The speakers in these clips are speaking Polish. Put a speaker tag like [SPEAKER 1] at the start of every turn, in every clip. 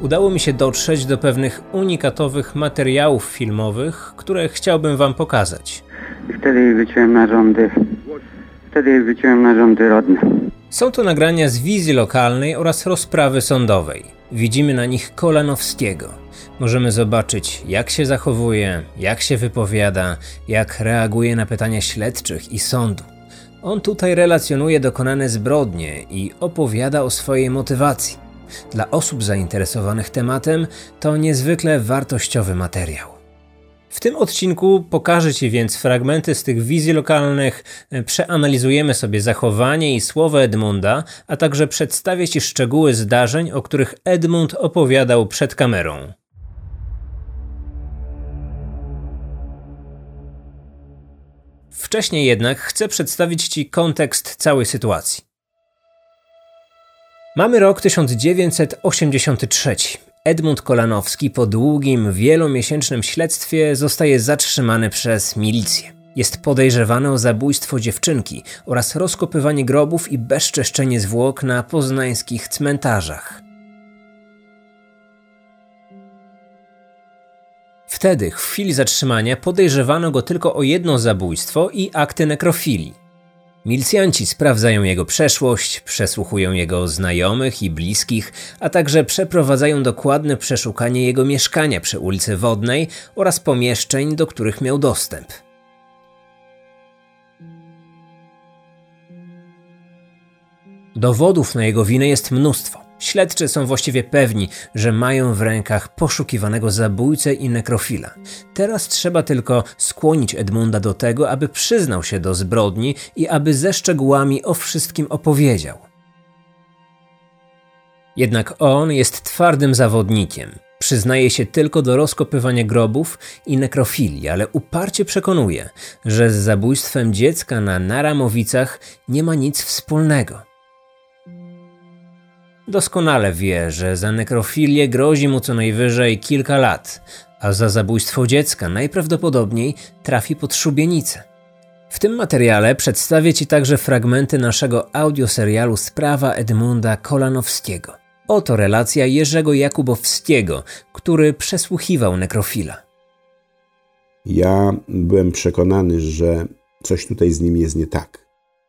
[SPEAKER 1] udało mi się dotrzeć do pewnych unikatowych materiałów filmowych, które chciałbym Wam pokazać.
[SPEAKER 2] Wtedy wyciąłem narządy. Wtedy wyciąłem narządy rodne.
[SPEAKER 1] Są to nagrania z wizji lokalnej oraz rozprawy sądowej. Widzimy na nich Kolanowskiego. Możemy zobaczyć, jak się zachowuje, jak się wypowiada, jak reaguje na pytania śledczych i sądu. On tutaj relacjonuje dokonane zbrodnie i opowiada o swojej motywacji. Dla osób zainteresowanych tematem to niezwykle wartościowy materiał. W tym odcinku pokażę Ci więc fragmenty z tych wizji lokalnych, przeanalizujemy sobie zachowanie i słowa Edmunda, a także przedstawię Ci szczegóły zdarzeń, o których Edmund opowiadał przed kamerą. Wcześniej jednak chcę przedstawić Ci kontekst całej sytuacji. Mamy rok 1983. Edmund Kolanowski po długim, wielomiesięcznym śledztwie zostaje zatrzymany przez milicję. Jest podejrzewany o zabójstwo dziewczynki oraz rozkopywanie grobów i bezczeszczenie zwłok na poznańskich cmentarzach. Wtedy, w chwili zatrzymania, podejrzewano go tylko o jedno zabójstwo i akty nekrofilii. Milicjanci sprawdzają jego przeszłość, przesłuchują jego znajomych i bliskich, a także przeprowadzają dokładne przeszukanie jego mieszkania przy ulicy Wodnej oraz pomieszczeń, do których miał dostęp. Dowodów na jego winę jest mnóstwo. Śledczy są właściwie pewni, że mają w rękach poszukiwanego zabójcę i nekrofila. Teraz trzeba tylko skłonić Edmunda do tego, aby przyznał się do zbrodni i aby ze szczegółami o wszystkim opowiedział. Jednak on jest twardym zawodnikiem. Przyznaje się tylko do rozkopywania grobów i nekrofilii, ale uparcie przekonuje, że z zabójstwem dziecka na Naramowicach nie ma nic wspólnego. Doskonale wie, że za nekrofilię grozi mu co najwyżej kilka lat, a za zabójstwo dziecka najprawdopodobniej trafi pod szubienicę. W tym materiale przedstawię Ci także fragmenty naszego audioserialu Sprawa Edmunda Kolanowskiego. Oto relacja Jerzego Jakubowskiego, który przesłuchiwał nekrofila.
[SPEAKER 3] Ja byłem przekonany, że coś tutaj z nim jest nie tak,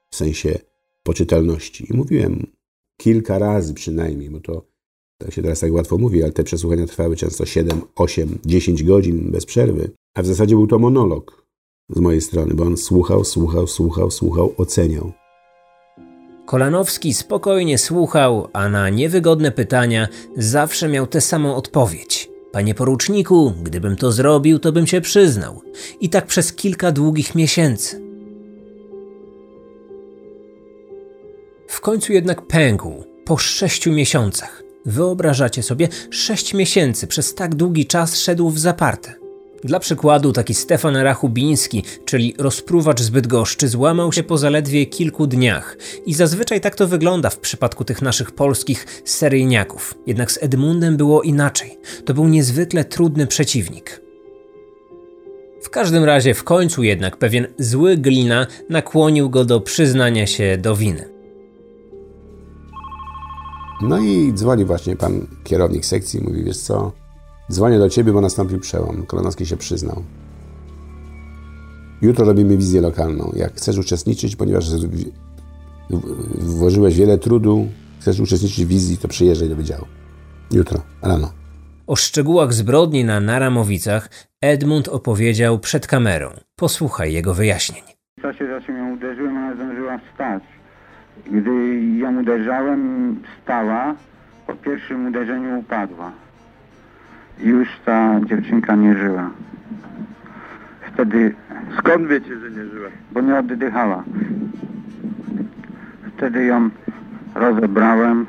[SPEAKER 3] w sensie poczytalności. I mówiłem kilka razy przynajmniej, bo to tak się teraz tak łatwo mówi, ale te przesłuchania trwały często 7, 8, 10 godzin bez przerwy. A w zasadzie był to monolog z mojej strony, bo on słuchał, słuchał, słuchał, słuchał, oceniał.
[SPEAKER 1] Kolanowski spokojnie słuchał, a na niewygodne pytania zawsze miał tę samą odpowiedź. Panie poruczniku, gdybym to zrobił, to bym się przyznał. I tak przez kilka długich miesięcy. W końcu jednak pękł po sześciu miesiącach. Wyobrażacie sobie, sześć miesięcy przez tak długi czas szedł w zaparte. Dla przykładu taki Stefan Rachubiński, czyli rozpruwacz zbyt goszczy, złamał się po zaledwie kilku dniach. I zazwyczaj tak to wygląda w przypadku tych naszych polskich seryjniaków. Jednak z Edmundem było inaczej. To był niezwykle trudny przeciwnik. W każdym razie w końcu jednak pewien zły glina nakłonił go do przyznania się do winy.
[SPEAKER 3] No i dzwoni właśnie pan kierownik sekcji i mówi, wiesz co, dzwonię do ciebie, bo nastąpił przełom. Kolonowski się przyznał. Jutro robimy wizję lokalną. Jak chcesz uczestniczyć, ponieważ włożyłeś wiele trudu, chcesz uczestniczyć w wizji, to przyjeżdżaj do wydziału. Jutro, rano.
[SPEAKER 1] O szczegółach zbrodni na Naramowicach Edmund opowiedział przed kamerą. Posłuchaj jego wyjaśnień.
[SPEAKER 2] W czasie zaczął ją uderzyłem, ona zdążyła wstać. Gdy ją uderzałem, stała, po pierwszym uderzeniu upadła. Już ta dziewczynka nie żyła. Wtedy...
[SPEAKER 4] Skąd wiecie, że nie żyła?
[SPEAKER 2] Bo nie oddychała. Wtedy ją rozebrałem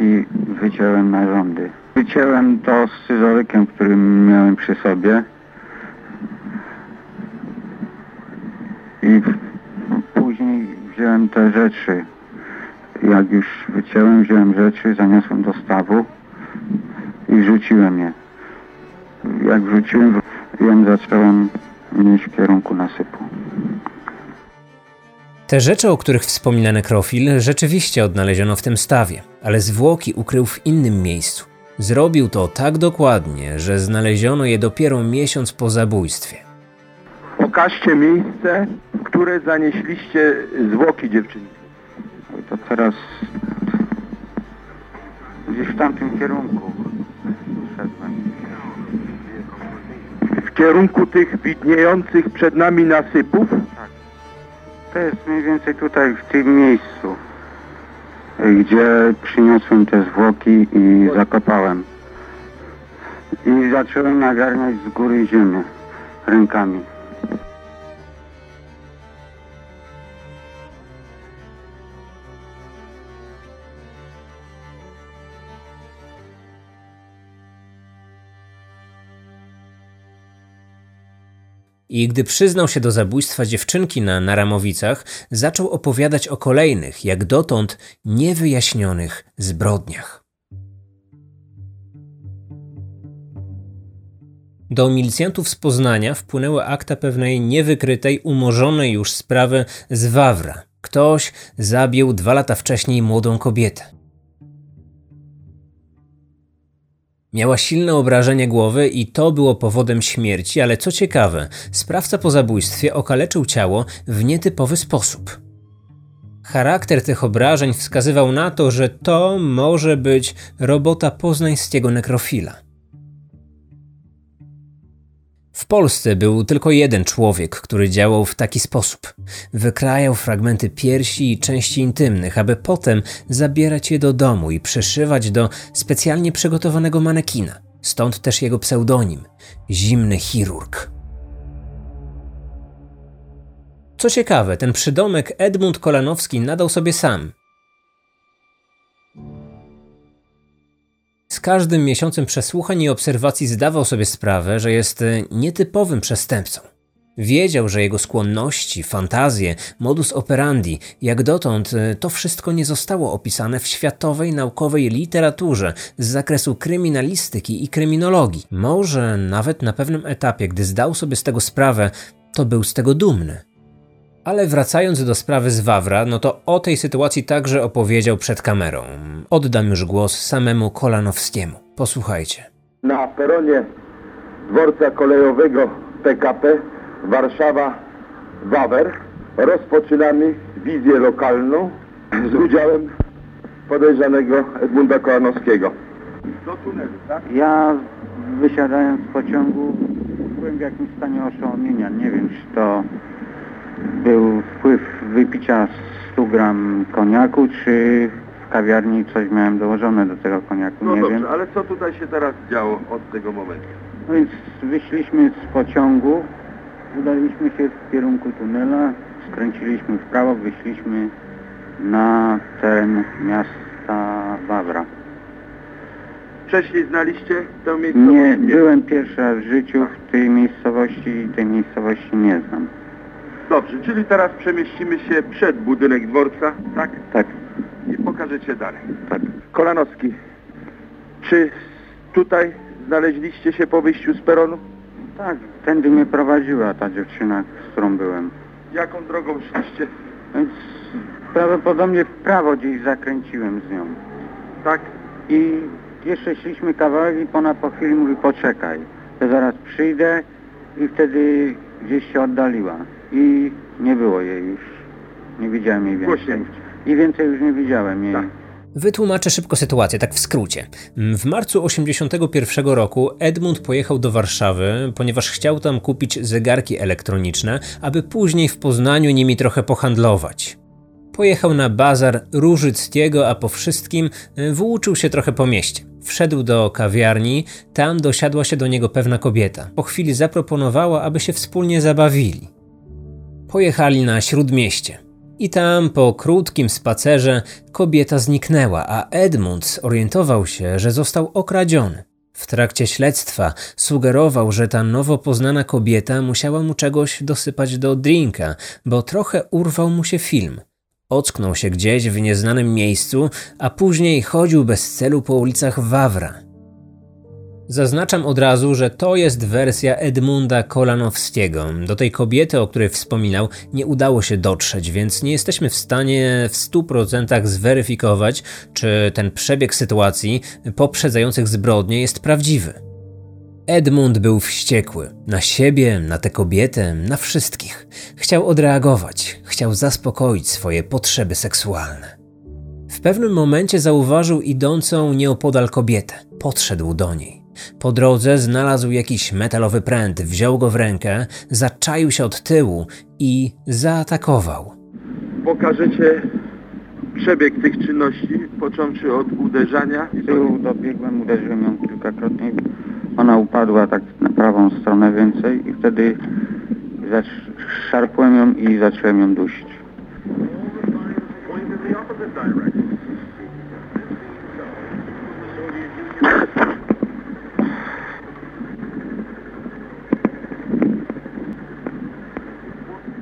[SPEAKER 2] i wyciąłem narządy. Wyciąłem to z scyzorykiem, który miałem przy sobie. I wziąłem te rzeczy. Jak już wyciąłem, wziąłem rzeczy, zaniosłem do stawu i rzuciłem je. Jak wrzuciłem, ją zacząłem mieć w kierunku nasypu.
[SPEAKER 1] Te rzeczy, o których wspomina nekrofil, rzeczywiście odnaleziono w tym stawie, ale zwłoki ukrył w innym miejscu. Zrobił to tak dokładnie, że znaleziono je dopiero miesiąc po zabójstwie.
[SPEAKER 4] Pokażcie miejsce, w które zanieśliście zwłoki dziewczynki.
[SPEAKER 2] To teraz gdzieś w tamtym kierunku szedłem.
[SPEAKER 4] W kierunku tych widniejących przed nami nasypów.
[SPEAKER 2] To jest mniej więcej tutaj w tym miejscu, gdzie przyniosłem te zwłoki i zakopałem. I zacząłem nagarniać z góry ziemię rękami.
[SPEAKER 1] I gdy przyznał się do zabójstwa dziewczynki na Naramowicach, zaczął opowiadać o kolejnych, jak dotąd niewyjaśnionych zbrodniach. Do milicjantów z Poznania wpłynęły akta pewnej niewykrytej, umorzonej już sprawy z Wawra. Ktoś zabił dwa lata wcześniej młodą kobietę. Miała silne obrażenie głowy i to było powodem śmierci, ale co ciekawe, sprawca po zabójstwie okaleczył ciało w nietypowy sposób. Charakter tych obrażeń wskazywał na to, że to może być robota poznańskiego nekrofila. W Polsce był tylko jeden człowiek, który działał w taki sposób. Wykrajał fragmenty piersi i części intymnych, aby potem zabierać je do domu i przyszywać do specjalnie przygotowanego manekina. Stąd też jego pseudonim Zimny Chirurg. Co ciekawe, ten przydomek Edmund Kolanowski nadał sobie sam. Każdym miesiącem przesłuchań i obserwacji zdawał sobie sprawę, że jest e, nietypowym przestępcą. Wiedział, że jego skłonności, fantazje, modus operandi, jak dotąd e, to wszystko nie zostało opisane w światowej naukowej literaturze z zakresu kryminalistyki i kryminologii. Może nawet na pewnym etapie, gdy zdał sobie z tego sprawę, to był z tego dumny. Ale wracając do sprawy z Wawra, no to o tej sytuacji także opowiedział przed kamerą. Oddam już głos samemu Kolanowskiemu. Posłuchajcie.
[SPEAKER 4] Na peronie dworca kolejowego PKP Warszawa-Wawer rozpoczynamy wizję lokalną z udziałem podejrzanego Edmunda Kolanowskiego. Do tunelu, tak?
[SPEAKER 2] Ja wysiadając z pociągu byłem w jakimś stanie oszołomienia. Nie wiem, czy to był wpływ wypicia 100 gram koniaku, czy w kawiarni coś miałem dołożone do tego koniaku,
[SPEAKER 4] No
[SPEAKER 2] nie
[SPEAKER 4] dobrze,
[SPEAKER 2] wiem.
[SPEAKER 4] ale co tutaj się teraz działo od tego momentu?
[SPEAKER 2] No więc wyszliśmy z pociągu, udaliśmy się w kierunku tunela, skręciliśmy w prawo, wyszliśmy na teren miasta Wawra.
[SPEAKER 4] Wcześniej znaliście tę miejscowość?
[SPEAKER 2] Nie, byłem pierwszy raz w życiu w tej miejscowości i tej miejscowości nie znam.
[SPEAKER 4] Dobrze, czyli teraz przemieścimy się przed budynek dworca, tak?
[SPEAKER 2] Tak,
[SPEAKER 4] I pokażecie dalej.
[SPEAKER 2] tak.
[SPEAKER 4] Kolanowski, czy tutaj znaleźliście się po wyjściu z peronu?
[SPEAKER 2] Tak, tędy mnie prowadziła ta dziewczyna, z którą byłem.
[SPEAKER 4] Jaką drogą szliście?
[SPEAKER 2] Więc prawdopodobnie w prawo gdzieś zakręciłem z nią.
[SPEAKER 4] Tak?
[SPEAKER 2] I jeszcze szliśmy kawałek i ona po chwili mówi poczekaj, to zaraz przyjdę i wtedy gdzieś się oddaliła. I nie było jej już. Nie widziałem jej więcej. I więcej już nie widziałem jej.
[SPEAKER 4] Tak.
[SPEAKER 1] Wytłumaczę szybko sytuację, tak w skrócie. W marcu 81 roku Edmund pojechał do Warszawy, ponieważ chciał tam kupić zegarki elektroniczne, aby później w Poznaniu nimi trochę pohandlować. Pojechał na bazar Różyckiego, a po wszystkim y, włóczył się trochę po mieście. Wszedł do kawiarni, tam dosiadła się do niego pewna kobieta. Po chwili zaproponowała, aby się wspólnie zabawili. Pojechali na śródmieście. I tam po krótkim spacerze kobieta zniknęła, a Edmund zorientował się, że został okradziony. W trakcie śledztwa sugerował, że ta nowo poznana kobieta musiała mu czegoś dosypać do drinka, bo trochę urwał mu się film. Ocknął się gdzieś w nieznanym miejscu, a później chodził bez celu po ulicach Wawra. Zaznaczam od razu, że to jest wersja Edmunda Kolanowskiego. Do tej kobiety, o której wspominał, nie udało się dotrzeć, więc nie jesteśmy w stanie w 100% zweryfikować, czy ten przebieg sytuacji poprzedzających zbrodnie jest prawdziwy. Edmund był wściekły na siebie, na tę kobietę, na wszystkich. Chciał odreagować, chciał zaspokoić swoje potrzeby seksualne. W pewnym momencie zauważył idącą nieopodal kobietę. Podszedł do niej. Po drodze znalazł jakiś metalowy pręt, wziął go w rękę, zaczaił się od tyłu i zaatakował.
[SPEAKER 4] Pokażecie przebieg tych czynności, począwszy od uderzania.
[SPEAKER 2] Z tyłu dobiegłem, uderzyłem ją kilkakrotnie. Ona upadła tak na prawą stronę więcej i wtedy szarpłem ją i zacząłem ją dusić.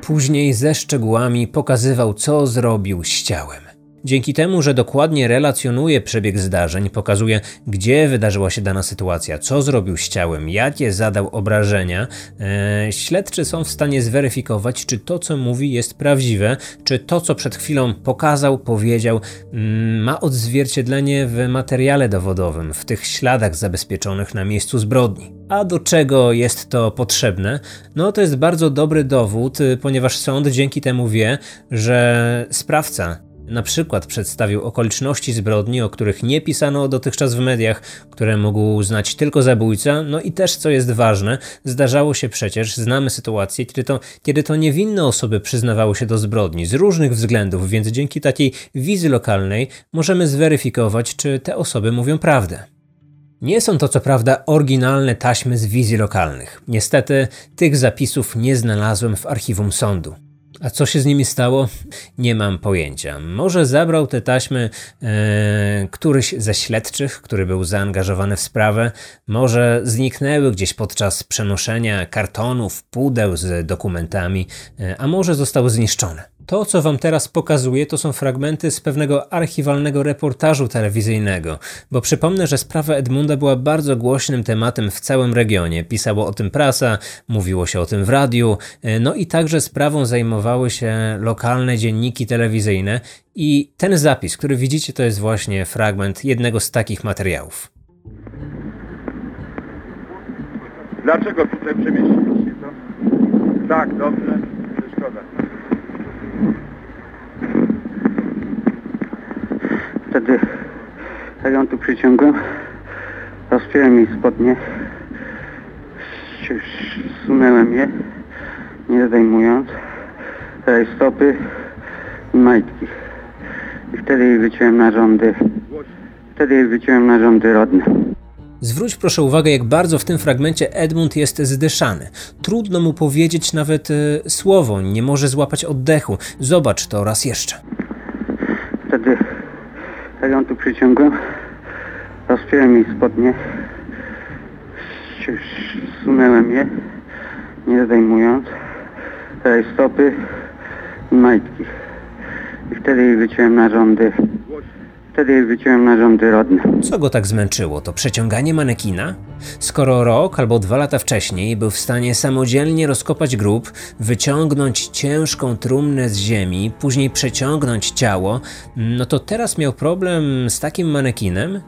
[SPEAKER 1] Później ze szczegółami pokazywał, co zrobił z ciałem. Dzięki temu, że dokładnie relacjonuje przebieg zdarzeń, pokazuje, gdzie wydarzyła się dana sytuacja, co zrobił z ciałem, jakie zadał obrażenia, e, śledczy są w stanie zweryfikować, czy to, co mówi, jest prawdziwe, czy to, co przed chwilą pokazał, powiedział, mm, ma odzwierciedlenie w materiale dowodowym, w tych śladach zabezpieczonych na miejscu zbrodni. A do czego jest to potrzebne? No to jest bardzo dobry dowód, ponieważ sąd dzięki temu wie, że sprawca na przykład przedstawił okoliczności zbrodni, o których nie pisano dotychczas w mediach, które mógł znać tylko zabójca, no i też, co jest ważne, zdarzało się przecież, znamy sytuacje, kiedy to, kiedy to niewinne osoby przyznawały się do zbrodni z różnych względów, więc dzięki takiej wizy lokalnej możemy zweryfikować, czy te osoby mówią prawdę. Nie są to co prawda oryginalne taśmy z wizji lokalnych. Niestety tych zapisów nie znalazłem w archiwum sądu. A co się z nimi stało? Nie mam pojęcia. Może zabrał te taśmy e, któryś ze śledczych, który był zaangażowany w sprawę, może zniknęły gdzieś podczas przenoszenia kartonów, pudeł z dokumentami, e, a może zostały zniszczone. To, co wam teraz pokazuję, to są fragmenty z pewnego archiwalnego reportażu telewizyjnego, bo przypomnę, że sprawa Edmunda była bardzo głośnym tematem w całym regionie. Pisało o tym prasa, mówiło się o tym w radiu, e, no i także sprawą zajmowały się lokalne dzienniki telewizyjne i ten zapis, który widzicie, to jest właśnie fragment jednego z takich materiałów.
[SPEAKER 4] Dlaczego tutaj przemieściliście to? Tak, dobrze, szkoda.
[SPEAKER 2] Wtedy, jak ją tu przyciągłem, rozpiąłem jej spodnie, zsunęłem je, nie zdejmując, jej stopy i majtki. I wtedy jej wyciąłem narządy, wtedy jej wyciąłem narządy rodne.
[SPEAKER 1] Zwróć proszę uwagę, jak bardzo w tym fragmencie Edmund jest zdyszany. Trudno mu powiedzieć nawet e, słowo, nie może złapać oddechu. Zobacz to raz jeszcze.
[SPEAKER 2] Wtedy, jak ją tu przyciągłem, rozpiąłem jej spodnie, zsunęłem je, nie zdejmując, stopy i majtki. I wtedy jej wyciąłem narządy, wtedy jej wyciąłem narządy rodne.
[SPEAKER 1] Co go tak zmęczyło? To przeciąganie manekina? Skoro rok albo dwa lata wcześniej był w stanie samodzielnie rozkopać grób, wyciągnąć ciężką trumnę z ziemi, później przeciągnąć ciało, no to teraz miał problem z takim manekinem?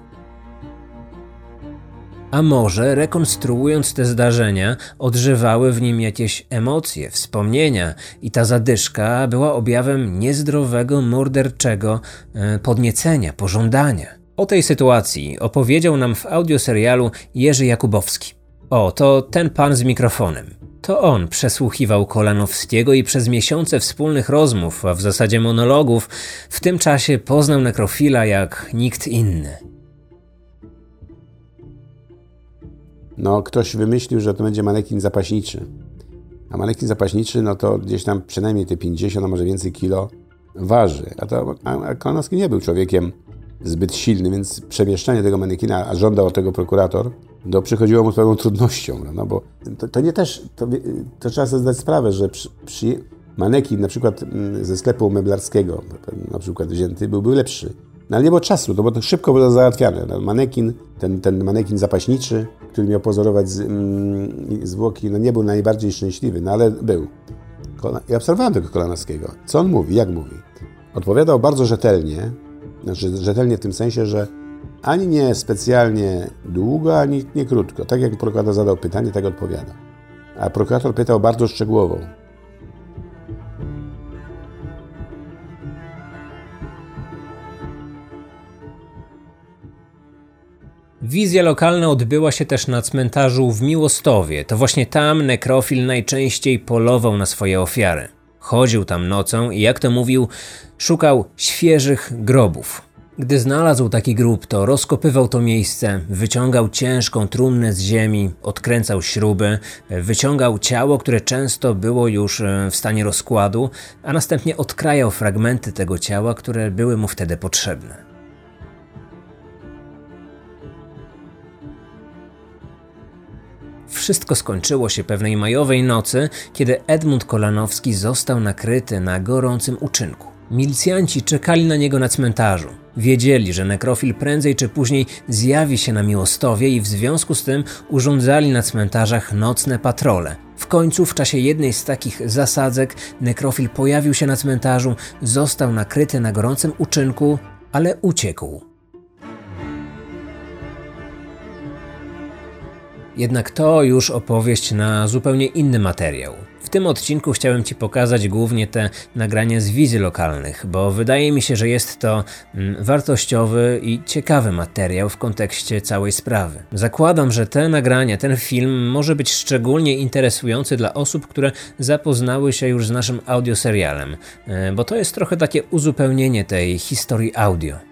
[SPEAKER 1] A może rekonstruując te zdarzenia, odżywały w nim jakieś emocje, wspomnienia i ta zadyszka była objawem niezdrowego, morderczego e, podniecenia, pożądania. O tej sytuacji opowiedział nam w audioserialu Jerzy Jakubowski. O, to ten pan z mikrofonem. To on przesłuchiwał Kolanowskiego i przez miesiące wspólnych rozmów, a w zasadzie monologów, w tym czasie poznał nekrofila jak nikt inny.
[SPEAKER 3] No, ktoś wymyślił, że to będzie manekin zapaśniczy. A manekin zapaśniczy, no to gdzieś tam przynajmniej te 50, a może więcej kilo waży. A to a, Kolanowski nie był człowiekiem zbyt silny, więc przemieszczanie tego manekina, a żądał tego prokurator, to przychodziło mu z pewną trudnością, no bo to, to nie też, to, to trzeba sobie zdać sprawę, że przy, przy manekin na przykład mm, ze sklepu meblarskiego, na przykład wzięty, byłby lepszy. No ale nie było czasu, no to szybko było załatwiane. No, manekin, ten, ten manekin zapaśniczy, który miał pozorować z, mm, zwłoki, no nie był najbardziej szczęśliwy, no ale był. I obserwowałem tego Kolanowskiego. Co on mówi, jak mówi? Odpowiadał bardzo rzetelnie, znaczy rzetelnie w tym sensie, że ani nie specjalnie długo, ani nie krótko. Tak jak prokurator zadał pytanie, tak odpowiada. A prokurator pytał bardzo szczegółowo.
[SPEAKER 1] Wizja lokalna odbyła się też na cmentarzu w Miłostowie. To właśnie tam nekrofil najczęściej polował na swoje ofiary. Chodził tam nocą i jak to mówił, szukał świeżych grobów. Gdy znalazł taki grób, to rozkopywał to miejsce, wyciągał ciężką trumnę z ziemi, odkręcał śruby, wyciągał ciało, które często było już e, w stanie rozkładu, a następnie odkrajał fragmenty tego ciała, które były mu wtedy potrzebne. Wszystko skończyło się pewnej majowej nocy, kiedy Edmund Kolanowski został nakryty na gorącym uczynku. Milicjanci czekali na niego na cmentarzu. Wiedzieli, że nekrofil prędzej czy później zjawi się na Miłostowie i w związku z tym urządzali na cmentarzach nocne patrole. W końcu w czasie jednej z takich zasadzek nekrofil pojawił się na cmentarzu, został nakryty na gorącym uczynku, ale uciekł. Jednak to już opowieść na zupełnie inny materiał. W tym odcinku chciałem Ci pokazać głównie te nagrania z wizji lokalnych, bo wydaje mi się, że jest to mm, wartościowy i ciekawy materiał w kontekście całej sprawy. Zakładam, że te nagrania, ten film może być szczególnie interesujący dla osób, które zapoznały się już z naszym audioserialem, e, bo to jest trochę takie uzupełnienie tej historii audio.